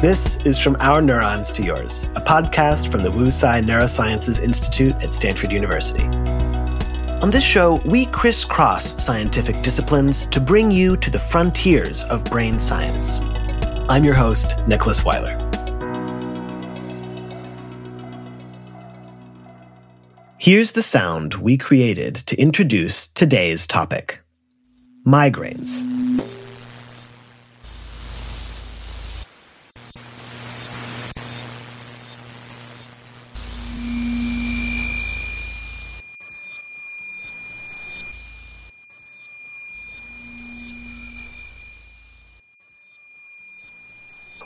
This is From Our Neurons to Yours, a podcast from the Wu Tsai Neurosciences Institute at Stanford University. On this show, we crisscross scientific disciplines to bring you to the frontiers of brain science. I'm your host, Nicholas Weiler. Here's the sound we created to introduce today's topic migraines.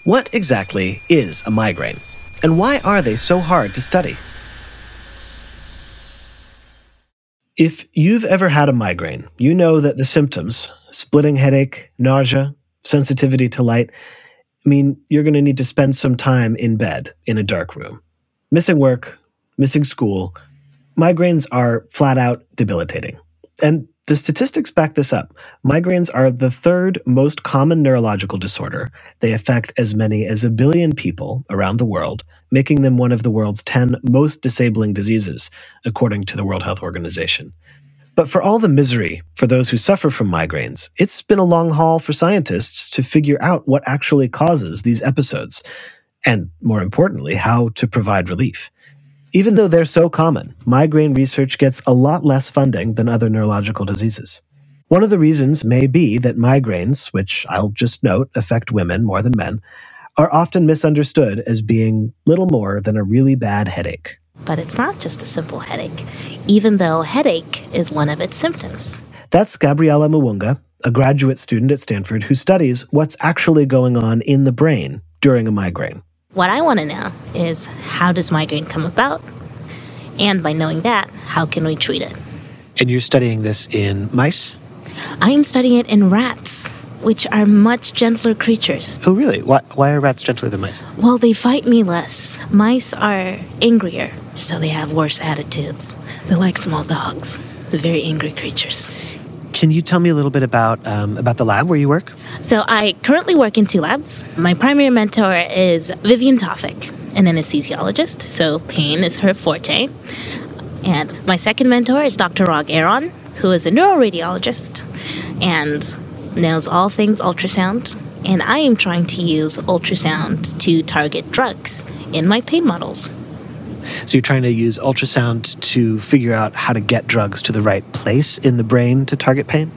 What exactly is a migraine? And why are they so hard to study? If you've ever had a migraine, you know that the symptoms splitting headache, nausea, sensitivity to light mean you're going to need to spend some time in bed in a dark room. Missing work, missing school, migraines are flat out debilitating. And the statistics back this up. Migraines are the third most common neurological disorder. They affect as many as a billion people around the world, making them one of the world's 10 most disabling diseases, according to the World Health Organization. But for all the misery for those who suffer from migraines, it's been a long haul for scientists to figure out what actually causes these episodes, and more importantly, how to provide relief. Even though they're so common, migraine research gets a lot less funding than other neurological diseases. One of the reasons may be that migraines, which I'll just note affect women more than men, are often misunderstood as being little more than a really bad headache. But it's not just a simple headache, even though headache is one of its symptoms. That's Gabriella Muwanga, a graduate student at Stanford who studies what's actually going on in the brain during a migraine. What I want to know is how does migraine come about? And by knowing that, how can we treat it? And you're studying this in mice? I am studying it in rats, which are much gentler creatures. Oh, really? Why, why are rats gentler than mice? Well, they fight me less. Mice are angrier, so they have worse attitudes. They're like small dogs, They're very angry creatures. Can you tell me a little bit about um, about the lab where you work? So I currently work in two labs. My primary mentor is Vivian Tawfik, an anesthesiologist. So pain is her forte. And my second mentor is Dr. Raag Airan, who is a neuroradiologist and knows all things ultrasound. And I am trying to use ultrasound to target drugs in my pain models. So you're trying to use ultrasound to figure out how to get drugs to the right place in the brain to target pain?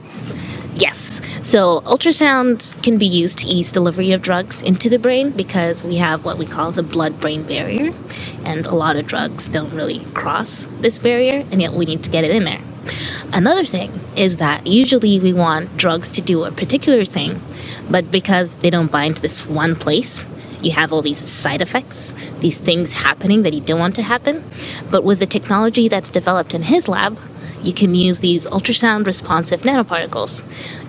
Yes. So ultrasound can be used to ease delivery of drugs into the brain because we have what we call the blood brain barrier. And a lot of drugs don't really cross this barrier, and yet we need to get it in there. Another thing is that usually we want drugs to do a particular thing, but because they don't bind to this one place, you have all these side effects, these things happening that you don't want to happen. But with the technology that's developed in his lab, you can use these ultrasound responsive nanoparticles.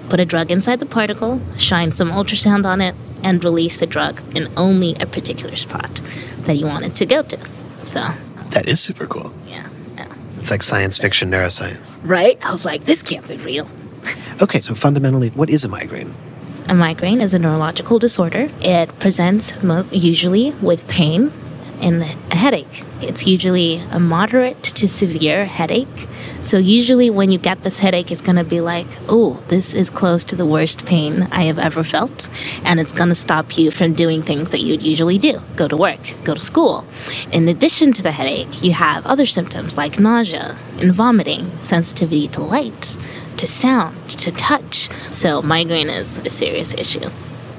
Put a drug inside the particle, shine some ultrasound on it, and release the drug in only a particular spot that you want it to go to. So that is super cool. Yeah, yeah. It's like science fiction neuroscience. Right? I was like, this can't be real. okay, so fundamentally, what is a migraine? A migraine is a neurological disorder. It presents most usually with pain and a headache. It's usually a moderate to severe headache. So usually when you get this headache, it's going to be like, oh, this is close to the worst pain I have ever felt. And it's going to stop you from doing things that you'd usually do. Go to work, go to school. In addition to the headache, you have other symptoms like nausea and vomiting, sensitivity to light, to sound, to touch. So migraine is a serious issue.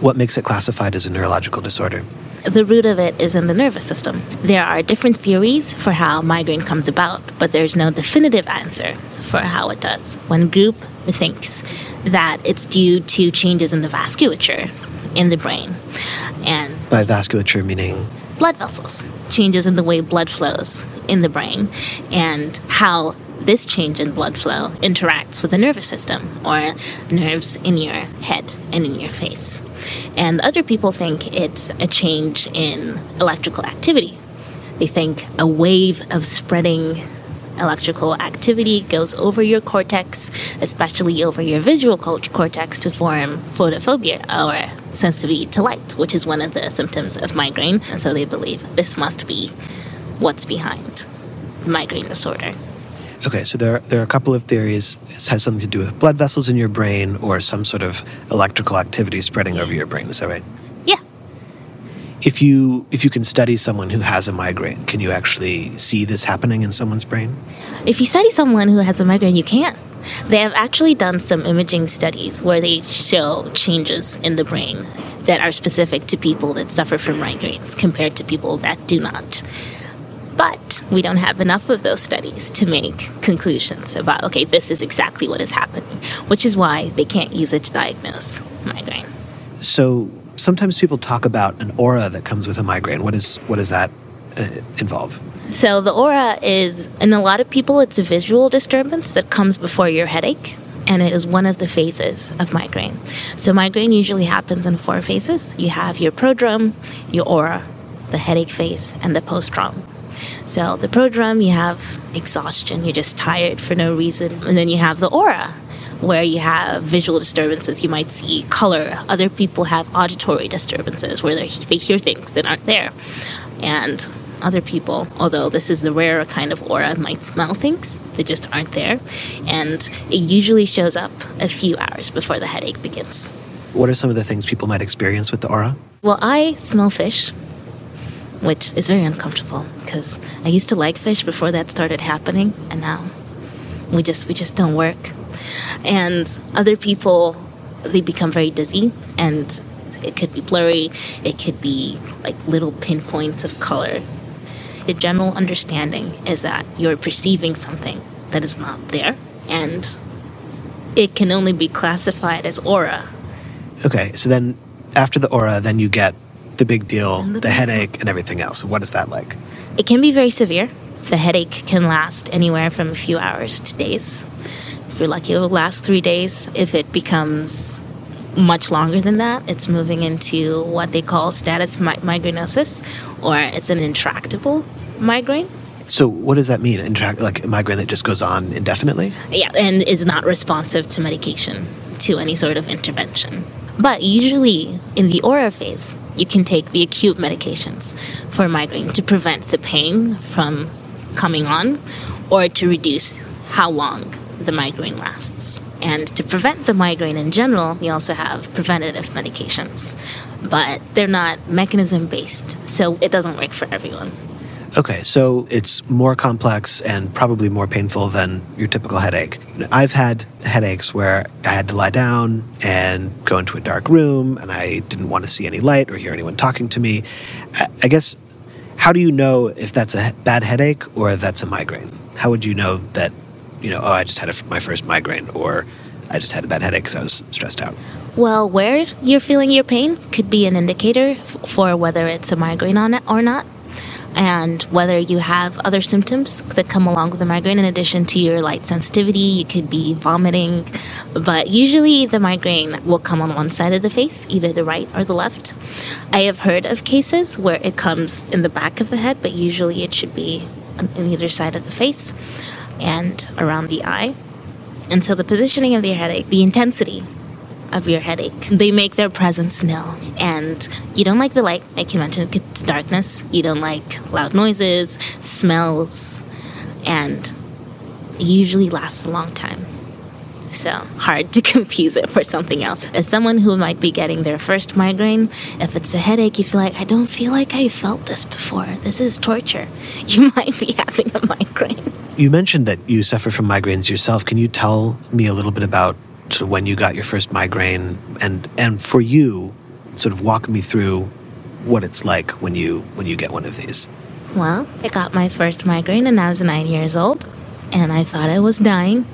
What makes it classified as a neurological disorder? The root of it is in the nervous system. There are different theories for how migraine comes about, but there's no definitive answer for how it does. One group thinks that it's due to changes in the vasculature in the brain. And by vasculature meaning blood vessels, changes in the way blood flows in the brain and how this change in blood flow interacts with the nervous system or nerves in your head and in your face. And other people think it's a change in electrical activity. They think a wave of spreading electrical activity goes over your cortex, especially over your visual cortex, to form photophobia or sensitivity to light, which is one of the symptoms of migraine. And so they believe this must be what's behind migraine disorder. Okay, so there, there are a couple of theories. It has something to do with blood vessels in your brain or some sort of electrical activity spreading over your brain. Is that right? Yeah. If you if you can study someone who has a migraine, can you actually see this happening in someone's brain? If you study someone who has a migraine, you can. They have actually done some imaging studies where they show changes in the brain that are specific to people that suffer from migraines compared to people that do not. But we don't have enough of those studies to make conclusions about, okay, this is exactly what is happening, which is why they can't use it to diagnose migraine. So sometimes people talk about an aura that comes with a migraine. What, is, what does that uh, involve? So the aura is, in a lot of people, it's a visual disturbance that comes before your headache and it is one of the phases of migraine. So, migraine usually happens in four phases you have your prodrome, your aura, the headache phase, and the postdrome. So the prodrome, you have exhaustion, you're just tired for no reason. And then you have the aura, where you have visual disturbances. You might see color. Other people have auditory disturbances, where they hear things that aren't there. And other people, although this is the rarer kind of aura, might smell things that just aren't there. And it usually shows up a few hours before the headache begins. What are some of the things people might experience with the aura? Well, I smell fish which is very uncomfortable because I used to like fish before that started happening, and now we just we just don't work. And other people, they become very dizzy, and it could be blurry. It could be like little pinpoints of color. The general understanding is that you're perceiving something that is not there, and it can only be classified as aura. Okay, so then after the aura, then you get the big deal, the, headache, and everything else. What is that like? It can be very severe. The headache can last anywhere from a few hours to days. If you're lucky, it will last three days. If it becomes much longer than that, it's moving into what they call status mi- migrainosus, or it's an intractable migraine. So, what does that mean? Intract- like a migraine that just goes on indefinitely? Yeah, and is not responsive to medication, to any sort of intervention. But usually in the aura phase, you can take the acute medications for migraine to prevent the pain from coming on or to reduce how long the migraine lasts. And to prevent the migraine in general, we also have preventative medications, but they're not mechanism based, so it doesn't work for everyone. Okay, so it's more complex and probably more painful than your typical headache. I've had headaches where I had to lie down and go into a dark room and I didn't want to see any light or hear anyone talking to me. I guess, how do you know if that's a bad headache or that's a migraine? How would you know that, you know, oh, I just had a, my first migraine or I just had a bad headache because I was stressed out? Well, where you're feeling your pain could be an indicator for whether it's a migraine on it or not and whether you have other symptoms that come along with the migraine. In addition to your light sensitivity you could be vomiting but usually the migraine will come on one side of the face either the right or the left. I have heard of cases where it comes in the back of the head but usually it should be on either side of the face and around the eye. And so the positioning of the headache the intensity of your headache. They make their presence known. And you don't like the light, like you mentioned, darkness. You don't like loud noises, smells, and usually lasts a long time. So hard to confuse it for something else. As someone who might be getting their first migraine, if it's a headache, you feel like, I don't feel like I felt this before. This is torture. You might be having a migraine. You mentioned that you suffer from migraines yourself. Can you tell me a little bit about to when you got your first migraine and and for you sort of walk me through what it's like when you when you get one of these. Well i got my first migraine and i was nine years old and i thought i was dying.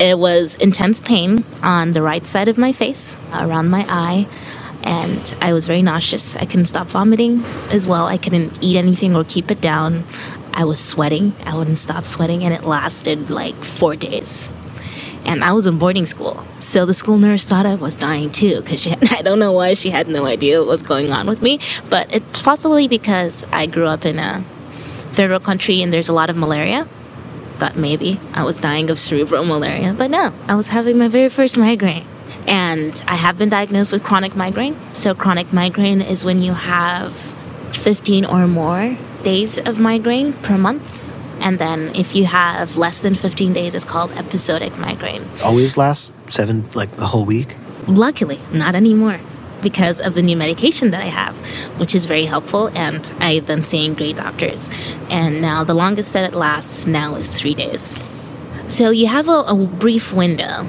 It was intense pain on the right side of my face around my eye and i was very nauseous. I couldn't stop vomiting as well. I couldn't eat anything or keep it down. I was sweating. I wouldn't stop sweating and it lasted like four days and I was in boarding school. So the school nurse thought I was dying too, because I don't know why she had no idea what was going on with me. But it's possibly because I grew up in a third world country and there's a lot of malaria. thought maybe I was dying of cerebral malaria, but no, I was having my very first migraine. And I have been diagnosed with chronic migraine. So, chronic migraine is when you have 15 or more days of migraine per month. And then if you have less than 15 days, it's called episodic migraine. Always lasts seven, like a whole week? Luckily, not anymore because of the new medication that I have, which is very helpful. And I've been seeing great doctors. And now the longest that it lasts now is three days. So you have a, a brief window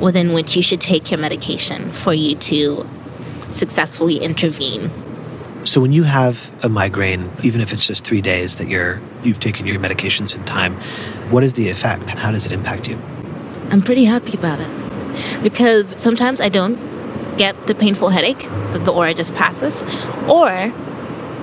within which you should take your medication for you to successfully intervene. So when you have a migraine, even if it's just three days that you're you've taken your medications in time, what is the effect? And how does it impact you? I'm pretty happy about it because sometimes I don't get the painful headache that the aura just passes, or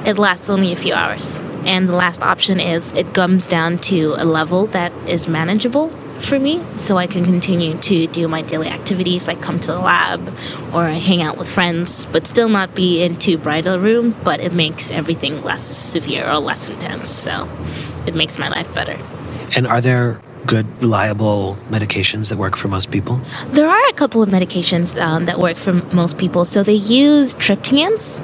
it lasts only a few hours. And the last option is it comes down to a level that is manageable for me so I can continue to do my daily activities like come to the lab or hang out with friends, but still not be in too bright a room, but it makes everything less severe or less intense. So it makes my life better. And are there good, reliable medications that work for most people? There are a couple of medications um, that work for most people. So they use triptans,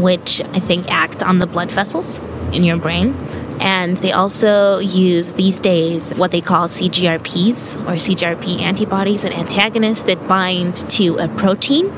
which I think act on the blood vessels in your brain. And they also use these days what they call CGRPs or CGRP antibodies and antagonists that bind to a protein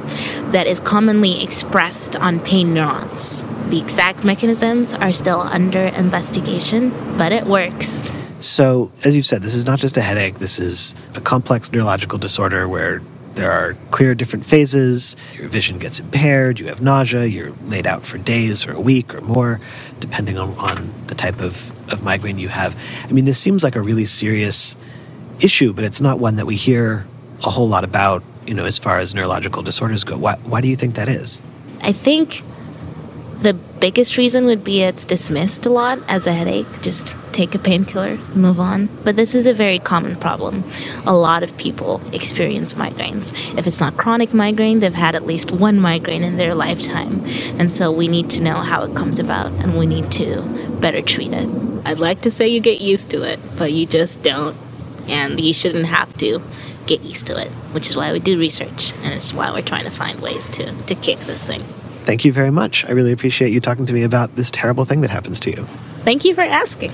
that is commonly expressed on pain neurons. The exact mechanisms are still under investigation, but it works. So, as you've said, this is not just a headache, this is a complex neurological disorder where there are clear different phases. Your vision gets impaired, you have nausea, you're laid out for days or a week or more, depending on, on the type of, of migraine you have. I mean, this seems like a really serious issue, but it's not one that we hear a whole lot about, you know, as far as neurological disorders go. Why, why do you think that is? I think the biggest reason would be it's dismissed a lot as a headache. Just take a painkiller, move on. But this is a very common problem. A lot of people experience migraines. If it's not chronic migraine, they've had at least one migraine in their lifetime. And so we need to know how it comes about and we need to better treat it. I'd like to say you get used to it, but you just don't. And you shouldn't have to get used to it, which is why we do research and it's why we're trying to find ways to, to kick this thing. Thank you very much. I really appreciate you talking to me about this terrible thing that happens to you. Thank you for asking.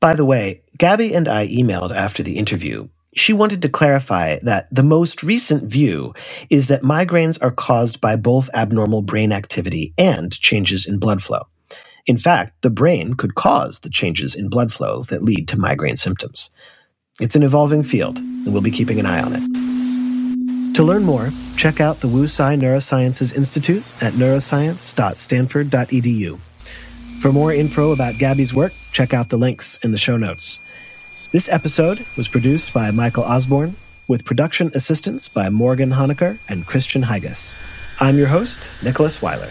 By the way, Gabby and I emailed after the interview. She wanted to clarify that the most recent view is that migraines are caused by both abnormal brain activity and changes in blood flow. In fact, the brain could cause the changes in blood flow that lead to migraine symptoms. It's an evolving field, and we'll be keeping an eye on it. To learn more, check out the Wu Tsai Neurosciences Institute at neuroscience.stanford.edu. For more info about Gabby's work, check out the links in the show notes. This episode was produced by Michael Osborne, with production assistance by Morgan Honecker and Christian Hygas. I'm your host, Nicholas Weiler.